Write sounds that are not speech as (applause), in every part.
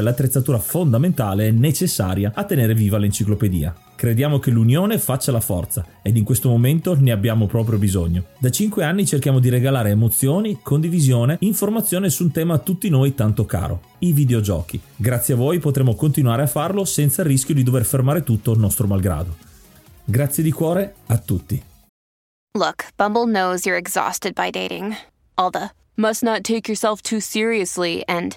l'attrezzatura fondamentale e necessaria a tenere viva l'enciclopedia. Crediamo che l'unione faccia la forza ed in questo momento ne abbiamo proprio bisogno. Da 5 anni cerchiamo di regalare emozioni, condivisione, informazione su un tema a tutti noi tanto caro, i videogiochi. Grazie a voi potremo continuare a farlo senza il rischio di dover fermare tutto il nostro malgrado. Grazie di cuore a tutti. Look, Bumble knows you're exhausted by dating. All the must not take yourself too seriously and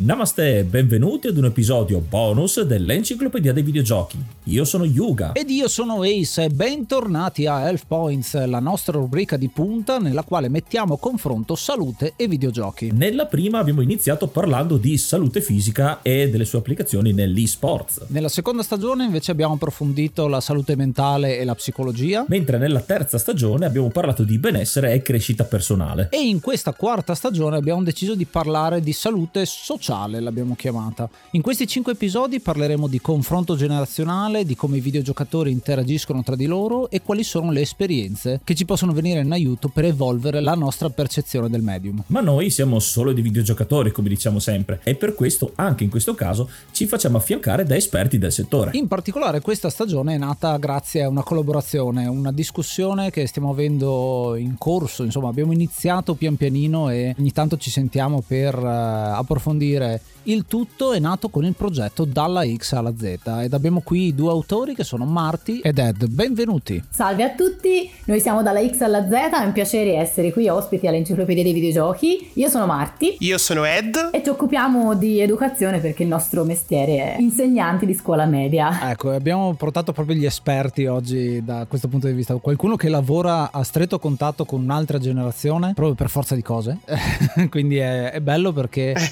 Namaste, benvenuti ad un episodio bonus dell'Enciclopedia dei Videogiochi. Io sono Yuga. Ed io sono Ace e bentornati a Health Points, la nostra rubrica di punta nella quale mettiamo a confronto salute e videogiochi. Nella prima abbiamo iniziato parlando di salute fisica e delle sue applicazioni nell'e-sports. Nella seconda stagione invece abbiamo approfondito la salute mentale e la psicologia. Mentre nella terza stagione abbiamo parlato di benessere e crescita personale. E in questa quarta stagione abbiamo deciso di parlare di salute sociale sociale l'abbiamo chiamata. In questi cinque episodi parleremo di confronto generazionale, di come i videogiocatori interagiscono tra di loro e quali sono le esperienze che ci possono venire in aiuto per evolvere la nostra percezione del medium. Ma noi siamo solo dei videogiocatori, come diciamo sempre, e per questo, anche in questo caso, ci facciamo affiancare da esperti del settore. In particolare questa stagione è nata grazie a una collaborazione, una discussione che stiamo avendo in corso, insomma abbiamo iniziato pian pianino e ogni tanto ci sentiamo per uh, approfondire dire il tutto è nato con il progetto Dalla X alla Z ed abbiamo qui due autori che sono Marti ed Ed. Benvenuti. Salve a tutti, noi siamo Dalla X alla Z, è un piacere essere qui ospiti all'Enciclopedia dei Videogiochi. Io sono Marti. Io sono Ed. E ci occupiamo di educazione perché il nostro mestiere è insegnanti di scuola media. Ecco, abbiamo portato proprio gli esperti oggi da questo punto di vista. Qualcuno che lavora a stretto contatto con un'altra generazione, proprio per forza di cose. (laughs) Quindi è, è bello perché eh.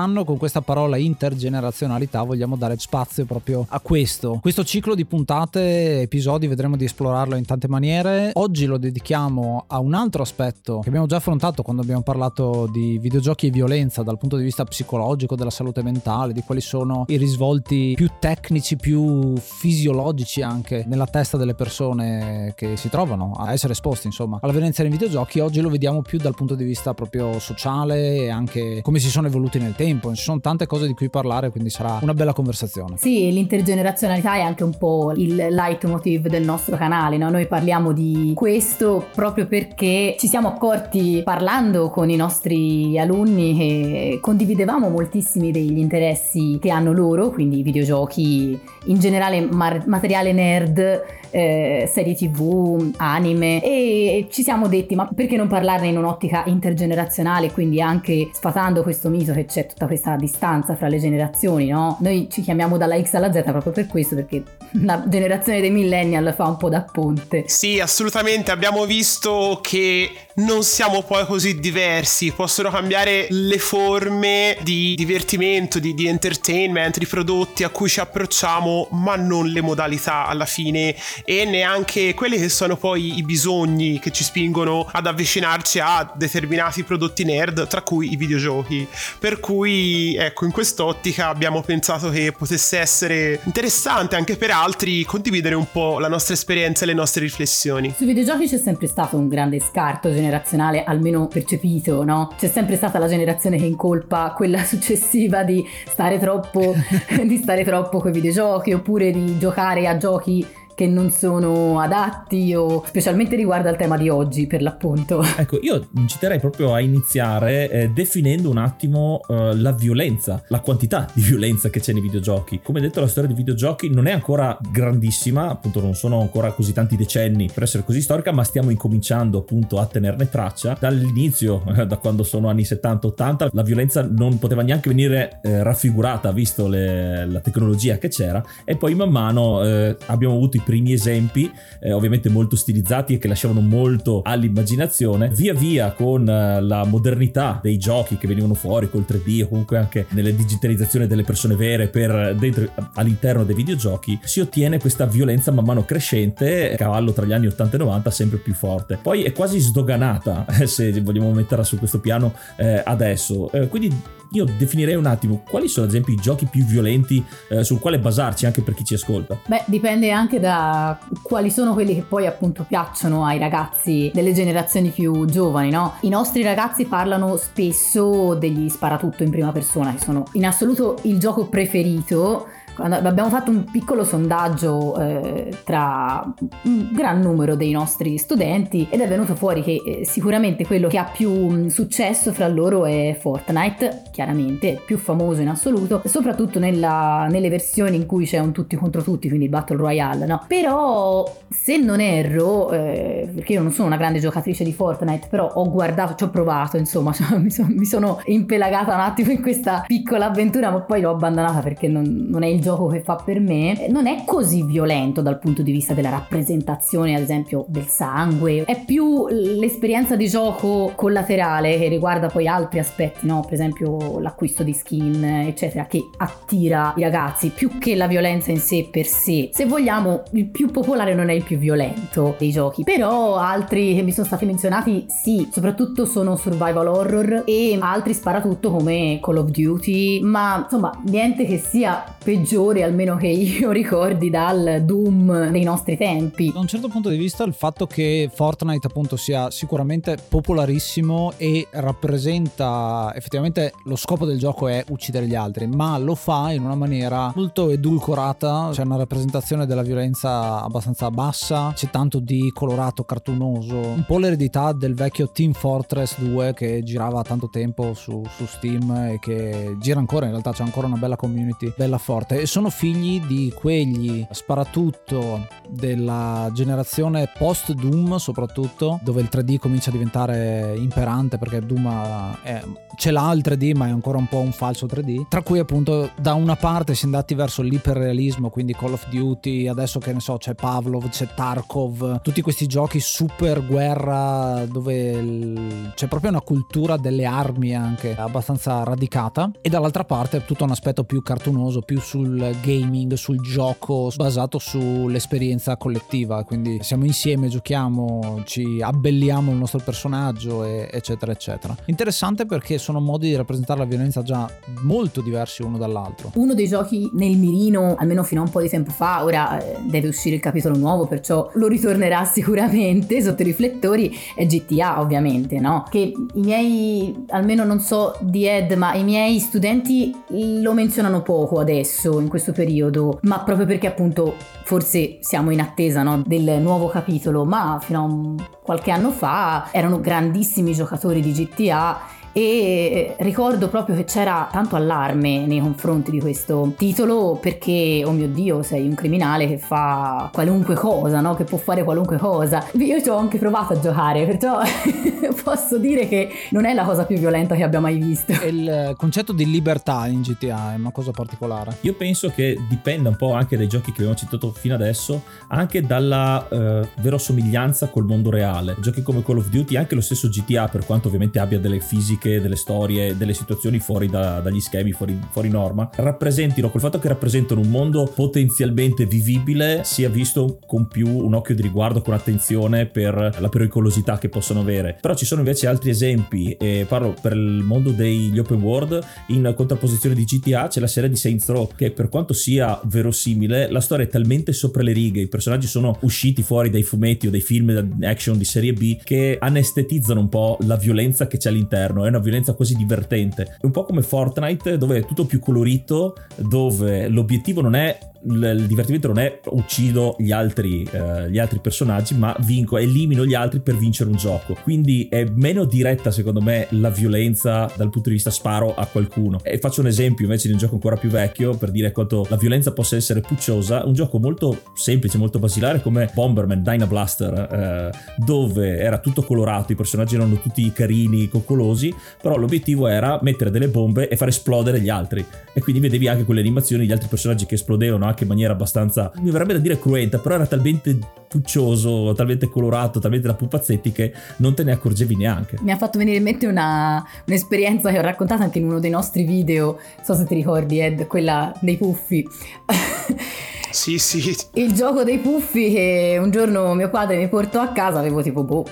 Quest'anno con questa parola intergenerazionalità vogliamo dare spazio proprio a questo. Questo ciclo di puntate, episodi, vedremo di esplorarlo in tante maniere. Oggi lo dedichiamo a un altro aspetto che abbiamo già affrontato quando abbiamo parlato di videogiochi e violenza dal punto di vista psicologico, della salute mentale, di quali sono i risvolti più tecnici, più fisiologici anche nella testa delle persone che si trovano a essere esposti, insomma, alla violenza nei videogiochi. Oggi lo vediamo più dal punto di vista proprio sociale e anche come si sono evoluti nel tempo. Ci sono tante cose di cui parlare, quindi sarà una bella conversazione. Sì, l'intergenerazionalità è anche un po' il leitmotiv del nostro canale, no? Noi parliamo di questo proprio perché ci siamo accorti parlando con i nostri alunni che condividevamo moltissimi degli interessi che hanno loro, quindi videogiochi, in generale mar- materiale nerd, eh, serie tv, anime e ci siamo detti ma perché non parlarne in un'ottica intergenerazionale, quindi anche sfatando questo mito che c'è tutta questa distanza fra le generazioni, no? Noi ci chiamiamo dalla X alla Z proprio per questo, perché la generazione dei millennial fa un po' da ponte. Sì, assolutamente, abbiamo visto che non siamo poi così diversi, possono cambiare le forme di divertimento, di, di, entertainment, di prodotti a cui ci approcciamo, ma non le modalità alla fine e neanche quelli che sono poi i bisogni che ci spingono ad avvicinarci a determinati prodotti nerd, tra cui i videogiochi. Per cui, ecco, in quest'ottica abbiamo pensato che potesse essere interessante anche per altri condividere un po' la nostra esperienza e le nostre riflessioni. Sui videogiochi c'è sempre stato un grande scarto generazionale almeno percepito, no? C'è sempre stata la generazione che incolpa quella (laughs) successiva di stare troppo, (laughs) di stare troppo con i videogiochi oppure di giocare a giochi che non sono adatti o specialmente riguardo al tema di oggi per l'appunto. Ecco, io ci terrei proprio a iniziare eh, definendo un attimo eh, la violenza, la quantità di violenza che c'è nei videogiochi. Come detto la storia dei videogiochi non è ancora grandissima, appunto non sono ancora così tanti decenni per essere così storica, ma stiamo incominciando appunto a tenerne traccia. Dall'inizio, eh, (laughs) da quando sono anni 70-80, la violenza non poteva neanche venire eh, raffigurata visto le, la tecnologia che c'era e poi man mano eh, abbiamo avuto i primi esempi, eh, ovviamente molto stilizzati e che lasciavano molto all'immaginazione. Via via con eh, la modernità dei giochi che venivano fuori col 3D o comunque anche nelle digitalizzazione delle persone vere per dentro, all'interno dei videogiochi, si ottiene questa violenza man mano crescente, cavallo tra gli anni 80 e 90 sempre più forte. Poi è quasi sdoganata, (laughs) se vogliamo metterla su questo piano eh, adesso. Eh, quindi io definirei un attimo quali sono ad esempio i giochi più violenti eh, sul quale basarci anche per chi ci ascolta. Beh, dipende anche da quali sono quelli che poi appunto piacciono ai ragazzi delle generazioni più giovani, no? I nostri ragazzi parlano spesso degli sparatutto in prima persona, che sono in assoluto il gioco preferito abbiamo fatto un piccolo sondaggio eh, tra un gran numero dei nostri studenti ed è venuto fuori che eh, sicuramente quello che ha più mm, successo fra loro è Fortnite, chiaramente più famoso in assoluto, soprattutto nella, nelle versioni in cui c'è un tutti contro tutti, quindi Battle Royale, no? Però se non erro, eh, perché io non sono una grande giocatrice di Fortnite, però ho guardato, ci ho provato, insomma, (laughs) cioè, mi, son, mi, sono impelagata un attimo in questa piccola avventura, ma poi l'ho abbandonata perché non, non è il gioco che fa per me, non è così violento dal punto di vista della rappresentazione, ad esempio, del sangue. È più l'esperienza di gioco collaterale che riguarda poi altri aspetti, no? Per esempio l'acquisto di skin, eccetera, che attira i ragazzi più che la violenza in sé per sé. Se vogliamo, il più popolare non è il più violento dei giochi, però altri che mi sono stati menzionati, sì, soprattutto sono survival horror e altri sparatutto come Call of Duty, ma insomma, niente che sia peggiore peggiori almeno che io (laughs) ricordi dal Doom dei nostri tempi. Da un certo punto di vista il fatto che Fortnite appunto sia sicuramente popolarissimo e rappresenta effettivamente lo scopo del gioco è uccidere gli altri, ma lo fa in una maniera molto edulcorata, c'è una rappresentazione della violenza abbastanza bassa, c'è tanto di colorato cartunoso, un po' l'eredità del vecchio Team Fortress 2 che girava tanto tempo su, su Steam e che gira ancora, in realtà c'è ancora una bella community bella forte sono figli di quegli sparatutto della generazione post Doom soprattutto dove il 3D comincia a diventare imperante perché Doom è, ce l'ha il 3D ma è ancora un po' un falso 3D tra cui appunto da una parte si è andati verso l'iperrealismo quindi Call of Duty adesso che ne so c'è Pavlov c'è Tarkov tutti questi giochi super guerra dove il, c'è proprio una cultura delle armi anche abbastanza radicata. E dall'altra parte tutto un aspetto più cartunoso più sul sul gaming, sul gioco basato sull'esperienza collettiva, quindi siamo insieme, giochiamo, ci abbelliamo il nostro personaggio, eccetera, eccetera. Interessante perché sono modi di rappresentare la violenza già molto diversi uno dall'altro. Uno dei giochi nel mirino, almeno fino a un po' di tempo fa, ora eh, deve uscire il capitolo nuovo, perciò lo ritornerà (laughs) sicuramente sotto i riflettori, è GTA ovviamente, no? Che i miei, almeno non so di Ed, ma i miei studenti lo menzionano poco adesso in questo periodo, ma proprio perché appunto forse siamo in attesa no, del nuovo capitolo, ma fino a un, qualche anno fa erano grandissimi giocatori di GTA e ricordo proprio che c'era tanto allarme nei confronti di questo titolo perché, oh mio Dio, sei un criminale che fa qualunque cosa, no? Che può fare qualunque cosa. Io ci ho anche provato a giocare, perciò (laughs) posso dire che non è la cosa più violenta che abbia mai visto. Il concetto di libertà in GTA è una cosa particolare. Io penso che dipenda un po' anche dai giochi che abbiamo citato fino adesso, anche dalla eh, verosomiglianza col mondo reale. Giochi come Call of Duty, anche lo stesso GTA, per quanto ovviamente abbia delle fisiche, delle storie, delle situazioni fuori da, dagli schemi, fuori, fuori norma, rappresentino, col fatto che rappresentano un mondo potenzialmente vivibile, sia visto con più un occhio di riguardo, con attenzione per la pericolosità che possono avere. Però ci sono invece altri esempi, e parlo per il mondo degli open world, in contrapposizione di GTA c'è la serie di Saints Row, che per quanto sia verosimile, la storia è talmente sopra le righe, i personaggi sono usciti fuori dai fumetti o dai film action di serie B che anestetizzano un po' la violenza che c'è all'interno, una violenza quasi divertente. È un po' come Fortnite dove è tutto più colorito, dove l'obiettivo non è il divertimento non è uccido gli altri, eh, gli altri personaggi, ma vinco, elimino gli altri per vincere un gioco. Quindi è meno diretta, secondo me, la violenza dal punto di vista sparo a qualcuno. E faccio un esempio invece di un gioco ancora più vecchio per dire quanto la violenza possa essere pucciosa. Un gioco molto semplice, molto basilare come Bomberman Dyna Blaster, eh, dove era tutto colorato, i personaggi erano tutti carini, coccolosi, però l'obiettivo era mettere delle bombe e far esplodere gli altri. E quindi vedevi anche quelle animazioni di altri personaggi che esplodevano anche in maniera abbastanza, mi verrebbe da dire cruenta, però era talmente puccioso, talmente colorato, talmente da pupazzetti che non te ne accorgevi neanche. Mi ha fatto venire in mente una, un'esperienza che ho raccontato anche in uno dei nostri video, non so se ti ricordi Ed, quella dei puffi. (laughs) Sì, sì. Il gioco dei puffi che un giorno mio padre mi portò a casa, avevo tipo boh,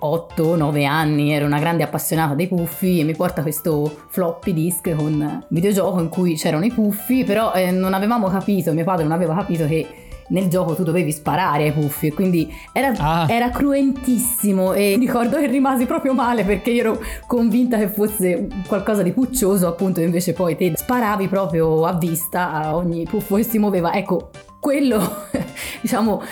8-9 anni, ero una grande appassionata dei puffi e mi porta questo floppy disk con videogioco in cui c'erano i puffi, però eh, non avevamo capito, mio padre non aveva capito che nel gioco tu dovevi sparare ai puffi quindi era, ah. era, cruentissimo e ricordo che rimasi proprio male perché io ero convinta che fosse qualcosa di puccioso appunto invece poi te sparavi proprio a vista a ogni puffo che si muoveva ecco quello (laughs) diciamo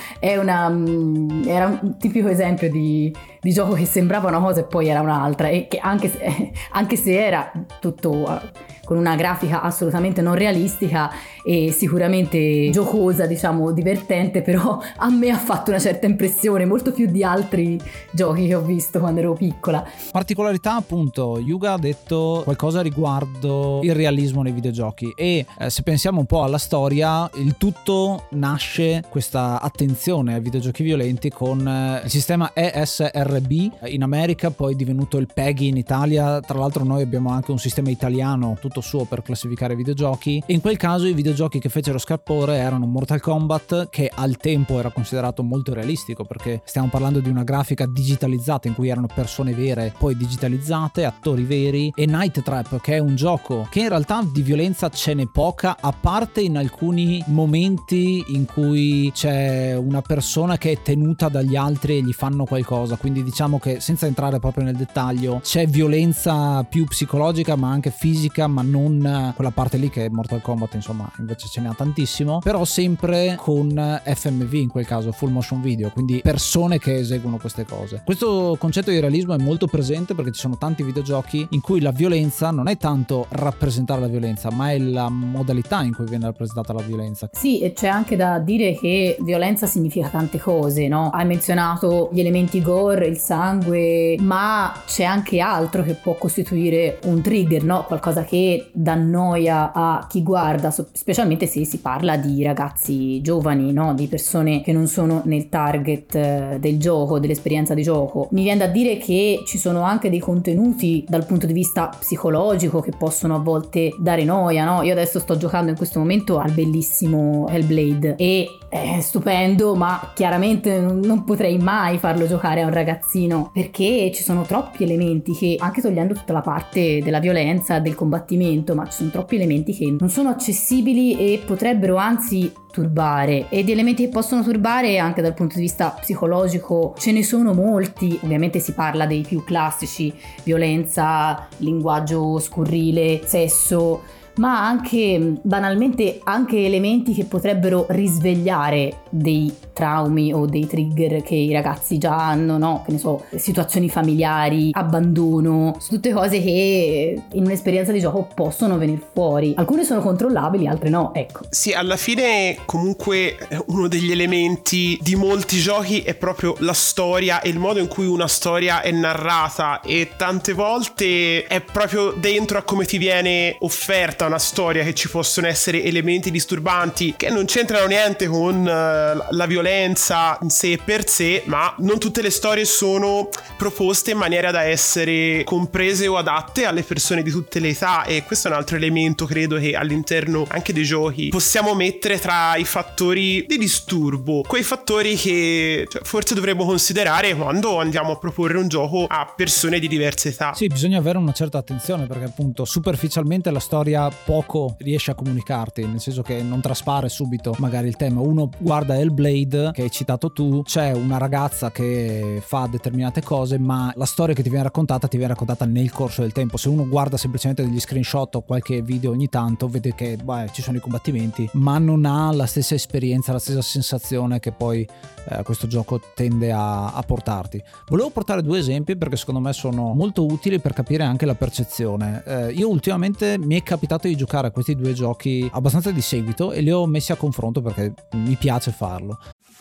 una, mm, era un tipico esempio di, di, gioco che sembrava una cosa e poi era un'altra e che anche se, (laughs) anche se era tutto con una grafica assolutamente non realistica e sicuramente giocosa, diciamo divertente, però a me ha fatto una certa impressione, molto più di altri giochi che ho visto quando ero piccola. Particolarità appunto, Yuga ha detto qualcosa riguardo il realismo nei videogiochi e eh, se pensiamo un po' alla storia, il tutto nasce questa attenzione ai videogiochi violenti con eh, il sistema ESRB in America, poi divenuto il PEGI in Italia, tra l'altro noi abbiamo anche un sistema italiano tutto suo per classificare videogiochi. E in quel caso i videogiochi che fecero scalpore erano Mortal Kombat che al tempo era considerato molto realistico perché stiamo parlando di una grafica digitalizzata in cui erano persone vere poi digitalizzate, attori veri e Night Trap che è un gioco che in realtà di violenza ce n'è poca a parte in alcuni momenti in cui c'è una persona che è tenuta dagli altri e gli fanno qualcosa quindi diciamo che senza entrare proprio nel dettaglio c'è violenza più psicologica ma anche fisica ma non quella parte lì che è Mortal Kombat, insomma, invece ce ha tantissimo, però sempre con FMV in quel caso, full motion video, quindi persone che eseguono queste cose. Questo concetto di realismo è molto presente perché ci sono tanti videogiochi in cui la violenza non è tanto rappresentare la violenza, ma è la modalità in cui viene rappresentata la violenza. Sì, e c'è anche da dire che violenza significa tante cose, no? Hai menzionato gli elementi gore, il sangue, ma c'è anche altro che può costituire un trigger, no? Qualcosa che dà noia a chi guarda, specialmente se si parla di ragazzi giovani, no? di persone che non sono nel target eh, del gioco, dell'esperienza di gioco. Mi viene da dire che ci sono anche dei contenuti dal punto di vista psicologico che possono a volte dare noia. No? Io adesso sto giocando in questo momento al bellissimo Hellblade e è stupendo, ma chiaramente non potrei mai farlo giocare a un ragazzino perché ci sono troppi elementi che, anche togliendo tutta la parte della violenza, del combattimento, ma ci sono troppi elementi che non sono accessibili e potrebbero anzi turbare. E di elementi che possono turbare anche dal punto di vista psicologico ce ne sono molti. Ovviamente si parla dei più classici violenza linguaggio scurrile sesso ma anche banalmente anche elementi che potrebbero risvegliare dei traumi o dei trigger che i ragazzi già hanno, no? Che ne so, situazioni familiari, abbandono, tutte cose che in un'esperienza di gioco possono venire fuori. Alcune sono controllabili, altre no, ecco. Sì, alla fine comunque uno degli elementi di molti giochi è proprio la storia e il modo in cui una storia è narrata e tante volte è proprio dentro a come ti viene offerta una storia che ci possono essere elementi disturbanti che non c'entrano niente con uh, la violenza in sé per sé, ma non tutte le storie sono proposte in maniera da essere comprese o adatte alle persone di tutte le età e questo è un altro elemento credo che all'interno anche dei giochi possiamo mettere tra i fattori di disturbo, quei fattori che cioè, forse dovremmo considerare quando andiamo a proporre un gioco a persone di diverse età. Sì, bisogna avere una certa attenzione perché appunto superficialmente la storia poco riesce a comunicarti, nel senso che non traspare subito magari il tema. Uno guarda Hellblade che hai citato tu, c'è una ragazza che fa determinate cose, ma la storia che ti viene raccontata ti viene raccontata nel corso del tempo. Se uno guarda semplicemente degli screenshot o qualche video ogni tanto, vede che beh, ci sono i combattimenti, ma non ha la stessa esperienza, la stessa sensazione che poi eh, questo gioco tende a, a portarti. Volevo portare due esempi perché secondo me sono molto utili per capire anche la percezione. Eh, io ultimamente mi è capitato di giocare a questi due giochi abbastanza di seguito e li ho messi a confronto perché mi piace farlo.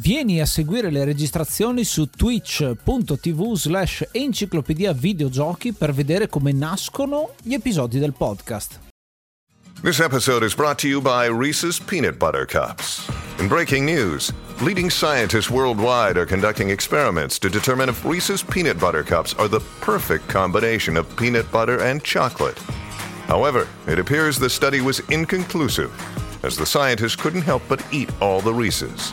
Vieni a seguire le registrazioni su twitch.tv slash enciclopedia videogiochi per vedere come nascono gli episodi del podcast. This episode is brought to you by Reese's Peanut Butter Cups. In breaking news, leading scientists worldwide are conducting experiments to determine if Reese's Peanut Butter Cups are the perfect combination of peanut butter and chocolate. However, it appears the study was inconclusive, as the scientists couldn't help but eat all the Reese's.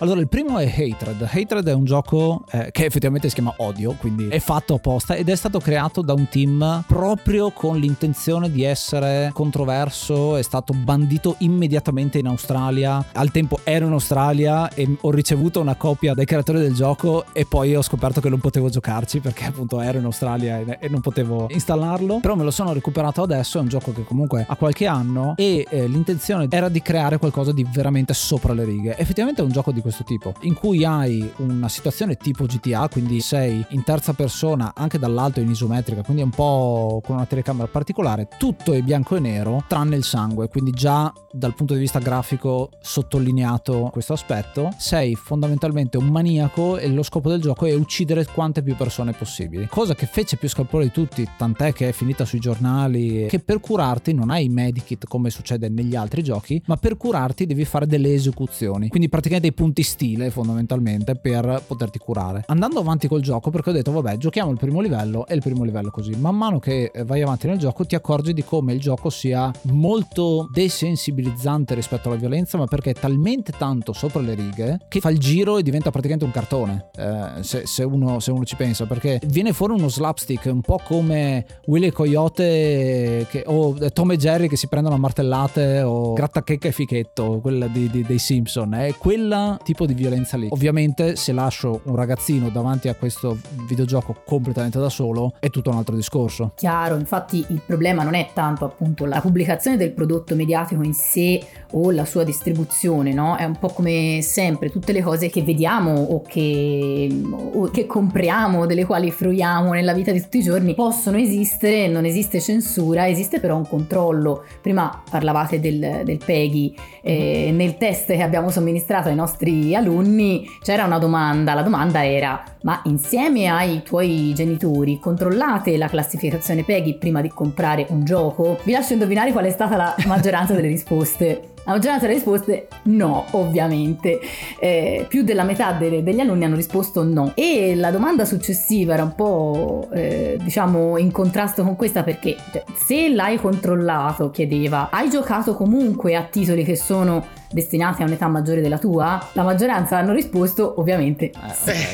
Allora, il primo è Hatred. Hatred è un gioco eh, che effettivamente si chiama Odio, quindi è fatto apposta ed è stato creato da un team proprio con l'intenzione di essere controverso, è stato bandito immediatamente in Australia. Al tempo ero in Australia e ho ricevuto una copia dai creatori del gioco e poi ho scoperto che non potevo giocarci perché appunto ero in Australia e, non potevo installarlo. Però me lo sono recuperato adesso, è un gioco che comunque ha qualche anno e eh, l'intenzione era di creare qualcosa di veramente sopra le righe. Effettivamente è un gioco di questo tipo, in cui hai una situazione tipo GTA, quindi sei in terza persona anche dall'alto in isometrica, quindi è un po' con una telecamera particolare, tutto è bianco e nero, tranne il sangue, quindi già dal punto di vista grafico sottolineato questo aspetto, sei fondamentalmente un maniaco e lo scopo del gioco è uccidere quante più persone possibili, cosa che fece più scalpore di tutti, tant'è che è finita sui giornali, che per curarti non hai i medikit come succede negli altri giochi, ma per curarti devi fare delle esecuzioni, quindi praticamente dei punti stile fondamentalmente per poterti curare. Andando avanti col gioco perché ho detto vabbè giochiamo il primo livello e il primo livello così. Man mano che vai avanti nel gioco ti accorgi di come il gioco sia molto desensibilizzante rispetto alla violenza ma perché è talmente tanto sopra le righe che fa il giro e diventa praticamente un cartone eh, se, se, uno, se, uno, ci pensa perché viene fuori uno slapstick un po' come Willy Coyote che, o Tom e Jerry che si prendono a martellate o Grattachecca e Fichetto quella di, di, dei Simpson è quella tipo di violenza lì. Ovviamente se lascio un ragazzino davanti a questo videogioco completamente da solo è tutto un altro discorso. Chiaro, infatti il problema non è tanto appunto la pubblicazione del prodotto mediatico in sé o la sua distribuzione, no? È un po' come sempre tutte le cose che vediamo o che, o che compriamo, delle quali fruiamo nella vita di tutti i giorni, possono esistere, non esiste censura, esiste però un controllo. Prima parlavate del, del PEGI, eh, nel test che abbiamo somministrato ai nostri alunni c'era una domanda, la domanda era ma insieme ai tuoi genitori controllate la classificazione PEGI prima di comprare un gioco? Vi lascio indovinare qual è stata la maggioranza delle risposte. La maggioranza delle risposte no, ovviamente. Eh, più della metà de- degli alunni hanno risposto no. E la domanda successiva era un po', eh, diciamo, in contrasto con questa perché cioè, se l'hai controllato, chiedeva, hai giocato comunque a titoli che sono destinati a un'età maggiore della tua? La maggioranza hanno risposto ovviamente.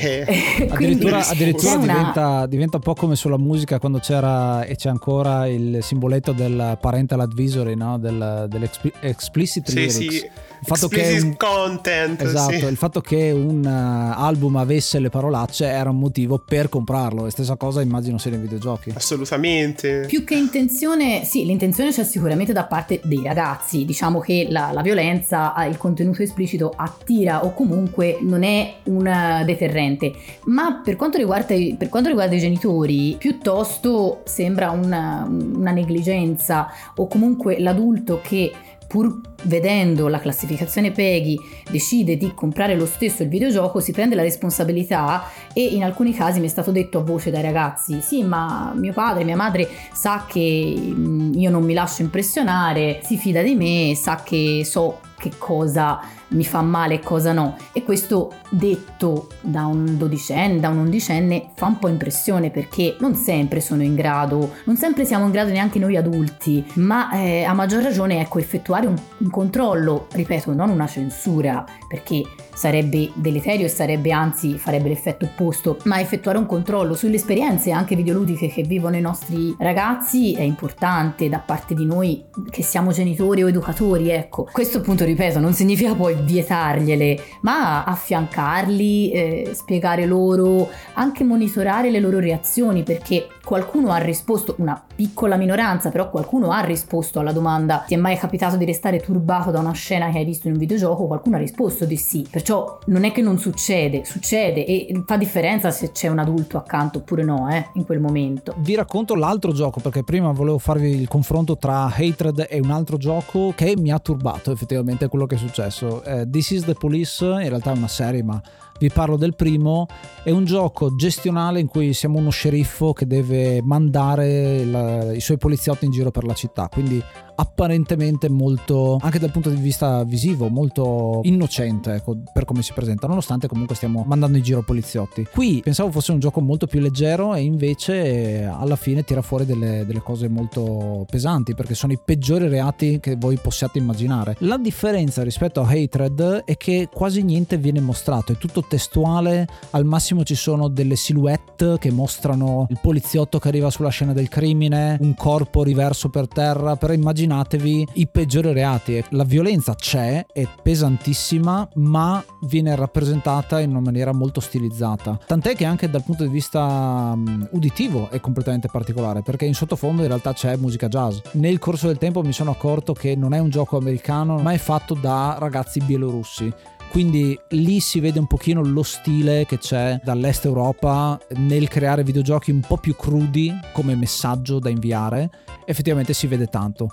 Eh, (laughs) addirittura, addirittura una... diventa, diventa, un po' come sulla musica quando c'era e c'è ancora il simboletto del parental advisory, no? del, dell'explicit sì, lyrics. Sì. Il fatto che un, content esatto sì. il fatto che un uh, album avesse le parolacce era un motivo per comprarlo. E stessa cosa immagino sia nei videogiochi. Assolutamente. Più che intenzione sì l'intenzione c'è sicuramente da parte dei ragazzi. Diciamo che la, la violenza il contenuto esplicito attira o comunque non è un deterrente. Ma per quanto riguarda, per quanto riguarda i genitori piuttosto sembra una, una negligenza o comunque l'adulto che pur vedendo la classificazione PEGI decide di comprare lo stesso il videogioco, si prende la responsabilità e in alcuni casi mi è stato detto a voce dai ragazzi, sì ma mio padre, mia madre sa che mm, io non mi lascio impressionare, si fida di me, sa che so che cosa mi fa male e cosa no. E questo detto da un dodicenne, da un undicenne, fa un po' impressione perché non sempre sono in grado, non sempre siamo in grado neanche noi adulti, ma eh, a maggior ragione ecco effettuare un, un controllo, ripeto, non una censura, perché sarebbe deleterio e sarebbe anzi farebbe l'effetto opposto, ma effettuare un controllo sulle esperienze anche videoludiche che vivono i nostri ragazzi è importante da parte di noi che siamo genitori o educatori, ecco. Questo appunto ripeto non significa poi vietargliele, ma affiancarli, eh, spiegare loro, anche monitorare le loro reazioni perché qualcuno ha risposto, una piccola minoranza, però qualcuno ha risposto alla domanda ti è mai capitato di restare turbato da una scena che hai visto in un videogioco? Qualcuno ha risposto di sì. Perciò non è che non succede, succede e fa differenza se c'è un adulto accanto oppure no, eh, in quel momento. Vi racconto l'altro gioco perché prima volevo farvi il confronto tra Hatred e un altro gioco che mi ha turbato effettivamente quello che è successo. Eh, This is the Police, in realtà è una serie ma vi parlo del primo, è un gioco gestionale in cui siamo uno sceriffo che deve mandare la, i suoi poliziotti in giro per la città, quindi apparentemente molto, anche dal punto di vista visivo, molto innocente ecco, per come si presenta, nonostante comunque stiamo mandando in giro poliziotti. Qui pensavo fosse un gioco molto più leggero e invece alla fine tira fuori delle, delle cose molto pesanti perché sono i peggiori reati che voi possiate immaginare. La differenza rispetto a Hatred è che quasi niente viene mostrato, è tutto testuale, al massimo ci sono delle silhouette che mostrano il poliziotto che arriva sulla scena del crimine, un corpo riverso per terra, però immaginatevi i peggiori reati. La violenza c'è, è pesantissima, ma viene rappresentata in una maniera molto stilizzata. Tant'è che anche dal punto di vista um, uditivo è completamente particolare, perché in sottofondo in realtà c'è musica jazz. Nel corso del tempo mi sono accorto che non è un gioco americano, ma è fatto da ragazzi bielorussi quindi lì si vede un pochino lo stile che c'è dall'est Europa nel creare videogiochi un po' più crudi come messaggio da inviare effettivamente si vede tanto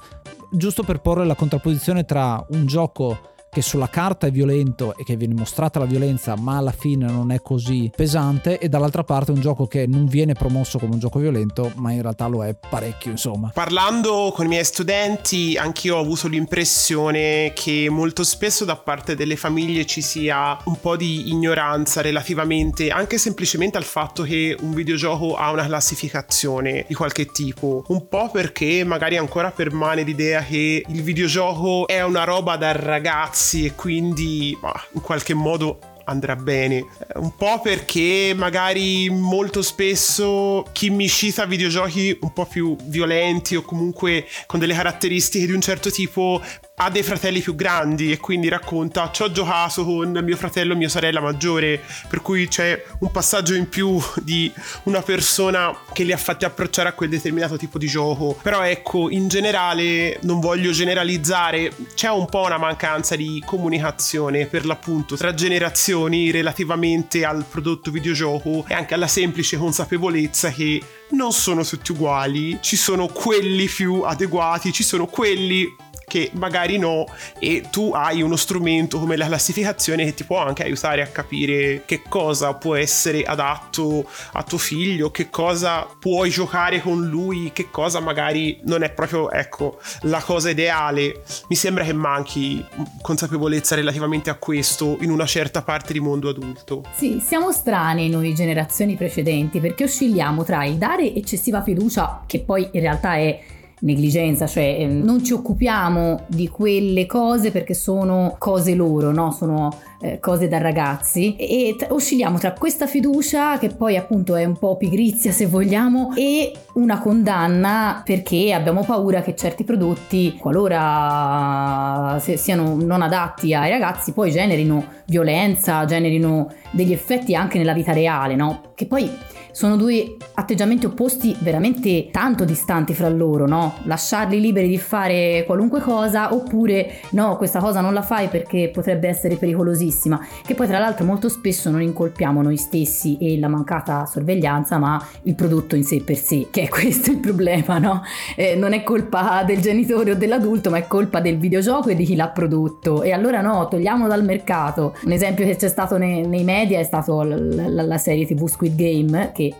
giusto per porre la contrapposizione tra un gioco che sulla carta è violento e che viene mostrata la violenza ma alla fine non è così pesante e dall'altra parte un gioco che non viene promosso come un gioco violento ma in realtà lo è parecchio insomma. Parlando con i miei studenti anch'io ho avuto l'impressione che molto spesso da parte delle famiglie ci sia un po' di ignoranza relativamente anche semplicemente al fatto che un videogioco ha una classificazione di qualche tipo un po' perché magari ancora permane l'idea che il videogioco è una roba da ragazzi ragazzi e quindi bah, in qualche modo andrà bene. Un po' perché magari molto spesso chi mi cita videogiochi un po' più violenti o comunque con delle caratteristiche di un certo tipo ha dei fratelli più grandi e quindi racconta ci ho giocato con mio fratello e mia sorella maggiore, per cui c'è un passaggio in più di una persona che li ha fatti approcciare a quel determinato tipo di gioco. Però ecco, in generale non voglio generalizzare, c'è un po' una mancanza di comunicazione per l'appunto tra generazioni relativamente al prodotto videogioco e anche alla semplice consapevolezza che non sono tutti uguali, ci sono quelli più adeguati, ci sono quelli che magari no e tu hai uno strumento come la classificazione che ti può anche aiutare a capire che cosa può essere adatto a tuo figlio, che cosa puoi giocare con lui, che cosa magari non è proprio ecco la cosa ideale. Mi sembra che manchi consapevolezza relativamente a questo in una certa parte di mondo adulto. Sì, siamo strani noi generazioni precedenti perché oscilliamo tra il dare eccessiva fiducia che poi in realtà è negligenza, cioè ehm, non ci occupiamo di quelle cose perché sono cose loro, no? Sono eh, cose da ragazzi e t- oscilliamo tra questa fiducia che poi appunto è un po' pigrizia se vogliamo e una condanna perché abbiamo paura che certi prodotti qualora siano non adatti ai ragazzi poi generino violenza, generino degli effetti anche nella vita reale, no? Che poi sono due atteggiamenti opposti veramente tanto distanti fra loro, no? Lasciarli liberi di fare qualunque cosa oppure no, questa cosa non la fai perché potrebbe essere pericolosissima, che poi tra l'altro molto spesso non incolpiamo noi stessi e la mancata sorveglianza, ma il prodotto in sé per sé, che è questo il problema, no? Eh, non è colpa del genitore o dell'adulto, ma è colpa del videogioco e di chi l'ha prodotto. E allora no, togliamo dal mercato. Un esempio che c'è stato nei, nei media è stato la, la, la serie TV Squid Game, che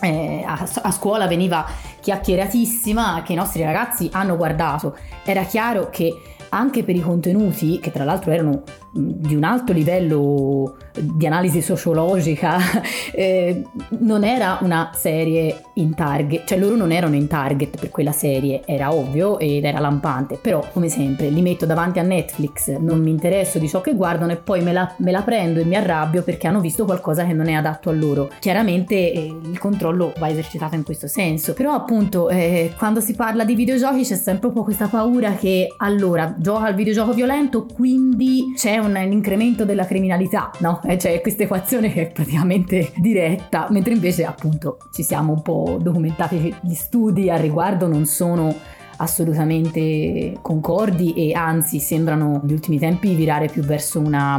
eh, a, a, scuola veniva chiacchieratissima che i nostri ragazzi hanno guardato. Era chiaro che anche per i contenuti, che tra l'altro erano di un alto livello di analisi sociologica, (laughs) eh, non era una serie in target, cioè loro non erano in target per quella serie, era ovvio ed era lampante, però come sempre li metto davanti a Netflix, non mi interesso di ciò che guardano e poi me la, me la prendo e mi arrabbio perché hanno visto qualcosa che non è adatto a loro. Chiaramente eh, il controllo va esercitato in questo senso, però appunto eh, quando si parla di videogiochi c'è sempre un po' questa paura che allora gioca al videogioco violento, quindi c'è un un incremento della criminalità, no? Eh, c'è questa equazione che è praticamente diretta, mentre invece appunto ci siamo un po' documentati, gli studi al riguardo non sono assolutamente concordi e anzi sembrano negli ultimi tempi virare più verso una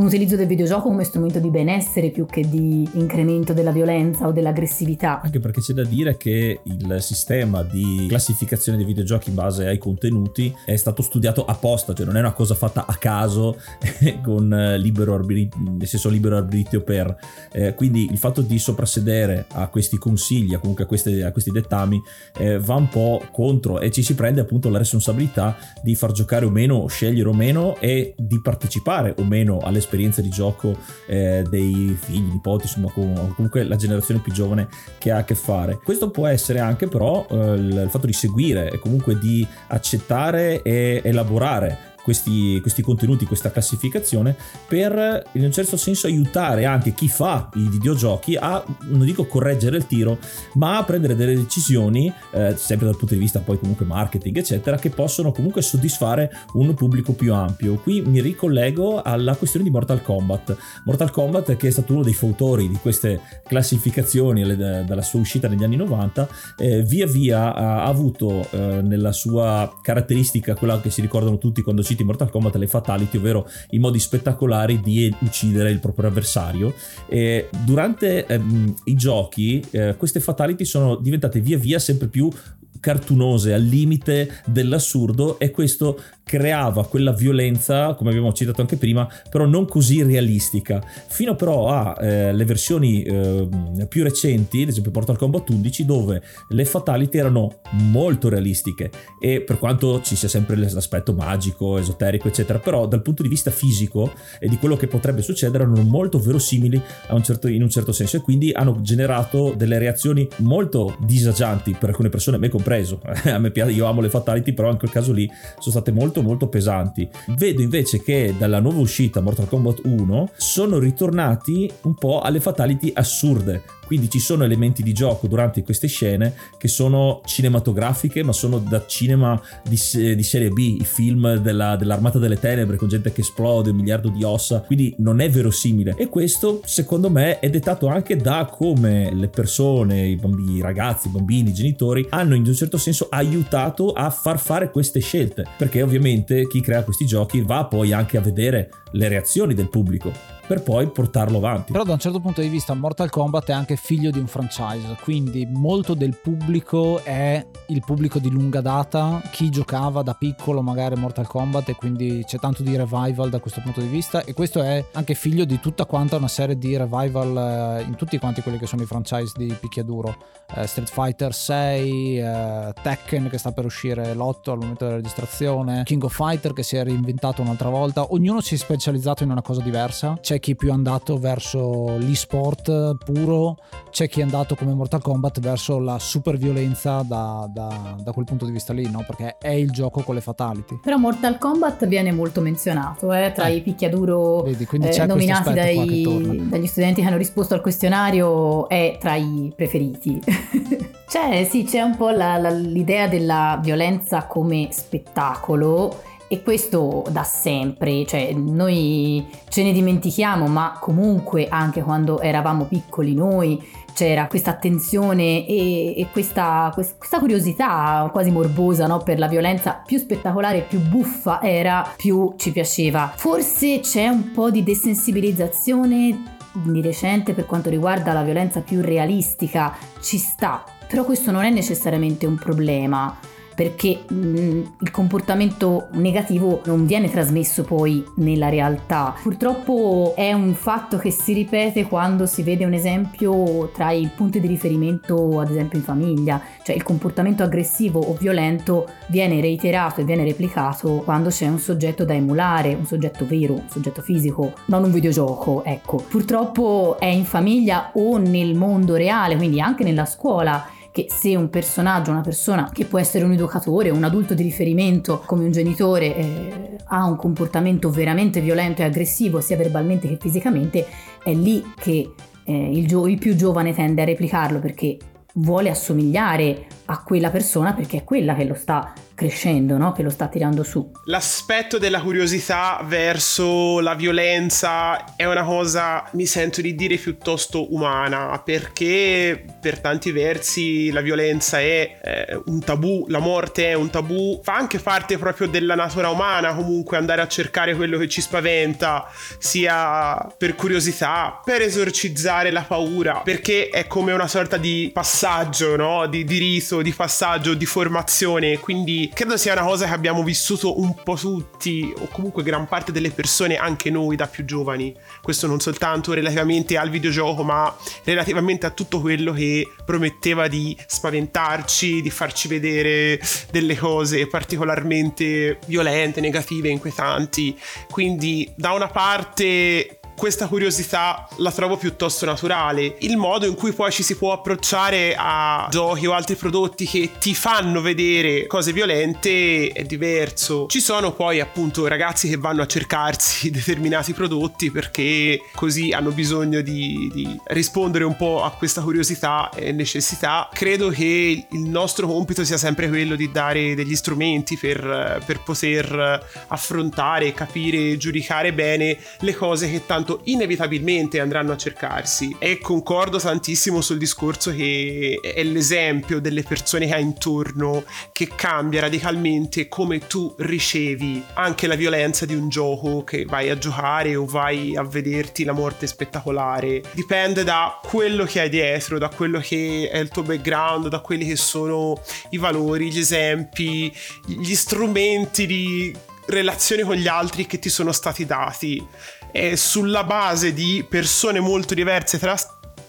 un utilizzo del videogioco come strumento di benessere più che di incremento della violenza o dell'aggressività. Anche perché c'è da dire che il sistema di classificazione dei videogiochi in base ai contenuti è stato studiato apposta, cioè non è una cosa fatta a caso (laughs) con libero arbitrio, nel senso libero arbitrio per. Eh, quindi il fatto di soprassedere a questi consigli, a comunque a, queste, a questi dettami, eh, va un po' contro e ci si prende appunto la responsabilità di far giocare o meno, scegliere o meno e di partecipare o meno all'esperienza l'esperienza di gioco eh, dei figli, nipoti, insomma comunque la generazione più giovane che ha a che fare. Questo può essere anche però eh, il fatto di seguire e comunque di accettare e elaborare questi, questi contenuti, questa classificazione per in un certo senso aiutare anche chi fa i videogiochi a, non dico correggere il tiro, ma a prendere delle decisioni, eh, sempre dal punto di vista poi comunque marketing eccetera, che possono comunque soddisfare un pubblico più ampio. Qui mi ricollego alla questione di Mortal Kombat. Mortal Kombat che è stato uno dei fautori di queste classificazioni dalla sua uscita negli anni 90, eh, via via ha avuto eh, nella sua caratteristica quella che si ricordano tutti quando citi Mortal Kombat le fatality, ovvero i modi spettacolari di uccidere il proprio avversario. E durante ehm, i giochi eh, queste fatality sono diventate via via sempre più cartunose al limite dell'assurdo e questo creava quella violenza, come abbiamo citato anche prima, però non così realistica. Fino però alle eh, versioni eh, più recenti, ad esempio Mortal Kombat 11, dove le fatality erano molto realistiche e per quanto ci sia sempre l'aspetto magico, esoterico, eccetera, però dal punto di vista fisico e di quello che potrebbe succedere erano molto verosimili un certo, in un certo senso e quindi hanno generato delle reazioni molto disagianti per alcune persone, me compreso. (laughs) A me piace, io amo le fatality, però in quel caso lì sono state molto molto molto pesanti. Vedo invece che dalla nuova uscita Mortal Kombat 1 sono ritornati un po' alle fatality assurde, quindi ci sono elementi di gioco durante queste scene che sono cinematografiche, ma sono da cinema di, di serie B, i film della, dell'Armata delle Tenebre con gente che esplode, un miliardo di ossa, quindi non è verosimile. E questo, secondo me, è dettato anche da come le persone, i bambini, i ragazzi, i bambini, i genitori, hanno in un certo senso aiutato a far fare queste scelte. Perché ovviamente chi crea questi giochi va poi anche a vedere le reazioni del pubblico per poi portarlo avanti. Però da un certo punto di vista Mortal Kombat è anche figlio di un franchise, quindi molto del pubblico è il pubblico di lunga data, chi giocava da piccolo magari Mortal Kombat e quindi c'è tanto di revival da questo punto di vista e questo è anche figlio di tutta quanta una serie di revival eh, in tutti quanti quelli che sono i franchise di picchiaduro. Eh, Street Fighter 6, eh, Tekken che sta per uscire l'8 al momento della registrazione, King of Fighter che si è reinventato un'altra volta, ognuno si è specializzato in una cosa diversa. C'è chi è più andato verso l'e-sport puro, c'è chi è andato come Mortal Kombat verso la super violenza da, da, da quel punto di vista lì, no? Perché è il gioco con le fatality. Però Mortal Kombat viene molto menzionato eh, tra eh. i picchiaduro Vedi, eh, nominati dai, dagli studenti che hanno risposto al questionario, è tra i preferiti. (laughs) C'è, sì, c'è un po' la, la, l'idea della violenza come spettacolo e questo da sempre, cioè noi ce ne dimentichiamo, ma comunque anche quando eravamo piccoli noi c'era questa attenzione e, e questa, questa, curiosità quasi morbosa no? per la violenza più spettacolare, più buffa era, più ci piaceva. Forse c'è un po' di desensibilizzazione di recente per quanto riguarda la violenza più realistica, ci sta, però questo non è necessariamente un problema perché mh, mm, il comportamento negativo non viene trasmesso poi nella realtà. Purtroppo è un fatto che si ripete quando si vede un esempio tra i punti di riferimento, ad esempio in famiglia, cioè il comportamento aggressivo o violento viene reiterato e viene replicato quando c'è un soggetto da emulare, un soggetto vero, un soggetto fisico, non un videogioco, ecco. Purtroppo è in famiglia o nel mondo reale, quindi anche nella scuola che se un personaggio, una persona che può essere un educatore, un adulto di riferimento come un genitore, eh, ha un comportamento veramente violento e aggressivo sia verbalmente che fisicamente, è lì che eh, il, gio- il più giovane tende a replicarlo perché vuole assomigliare a quella persona perché è quella che lo sta crescendo, no? che lo sta tirando su. L'aspetto della curiosità verso la violenza è una cosa, mi sento di dire, piuttosto umana, perché per tanti versi la violenza è eh, un tabù, la morte è un tabù, fa anche parte proprio della natura umana comunque andare a cercare quello che ci spaventa, sia per curiosità, per esorcizzare la paura, perché è come una sorta di passaggio, no? di, di rito, di passaggio, di formazione, quindi credo sia una cosa che abbiamo vissuto un po' tutti, o comunque gran parte delle persone, anche noi da più giovani. Questo non soltanto relativamente al videogioco, ma relativamente a tutto quello che prometteva di spaventarci, di farci vedere delle cose particolarmente violente, negative, inquietanti. Quindi da una parte questa curiosità la trovo piuttosto naturale. Il modo in cui poi ci si può approcciare a giochi o altri prodotti che ti fanno vedere cose violente è diverso. Ci sono poi appunto ragazzi che vanno a cercarsi (laughs) determinati prodotti perché così hanno bisogno di, di rispondere un po' a questa curiosità e necessità. Credo che il nostro compito sia sempre quello di dare degli strumenti per, per poter affrontare, capire, giudicare bene le cose che tanto tanto inevitabilmente andranno a cercarsi. E concordo tantissimo sul discorso che è l'esempio delle persone che hai intorno che cambia radicalmente come tu ricevi anche la violenza di un gioco che vai a giocare o vai a vederti la morte spettacolare. Dipende da quello che hai dietro da quello che è il tuo background da quelli che sono i valori gli esempi gli strumenti di relazione con gli altri che ti sono stati dati e sulla base di persone molto diverse tra